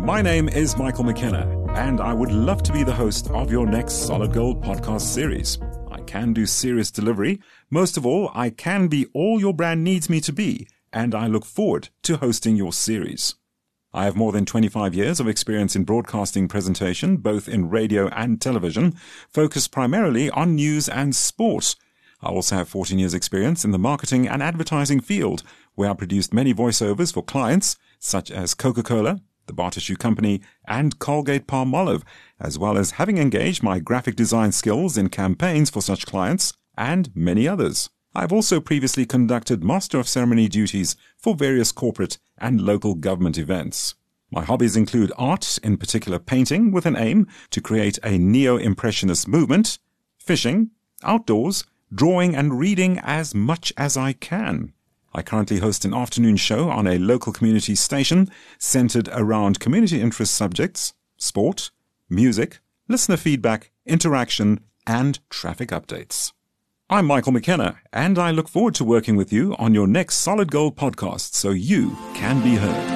My name is Michael McKenna, and I would love to be the host of your next Solid Gold podcast series. I can do serious delivery. Most of all, I can be all your brand needs me to be, and I look forward to hosting your series. I have more than 25 years of experience in broadcasting presentation, both in radio and television, focused primarily on news and sport. I also have 14 years experience in the marketing and advertising field, where I produced many voiceovers for clients such as Coca-Cola, the Barter Company, and Colgate Palmolive, as well as having engaged my graphic design skills in campaigns for such clients and many others. I've also previously conducted Master of Ceremony duties for various corporate and local government events. My hobbies include art, in particular painting, with an aim to create a neo-impressionist movement, fishing, outdoors, drawing and reading as much as I can. I currently host an afternoon show on a local community station centered around community interest subjects, sport, music, listener feedback, interaction, and traffic updates. I'm Michael McKenna, and I look forward to working with you on your next Solid Gold podcast so you can be heard.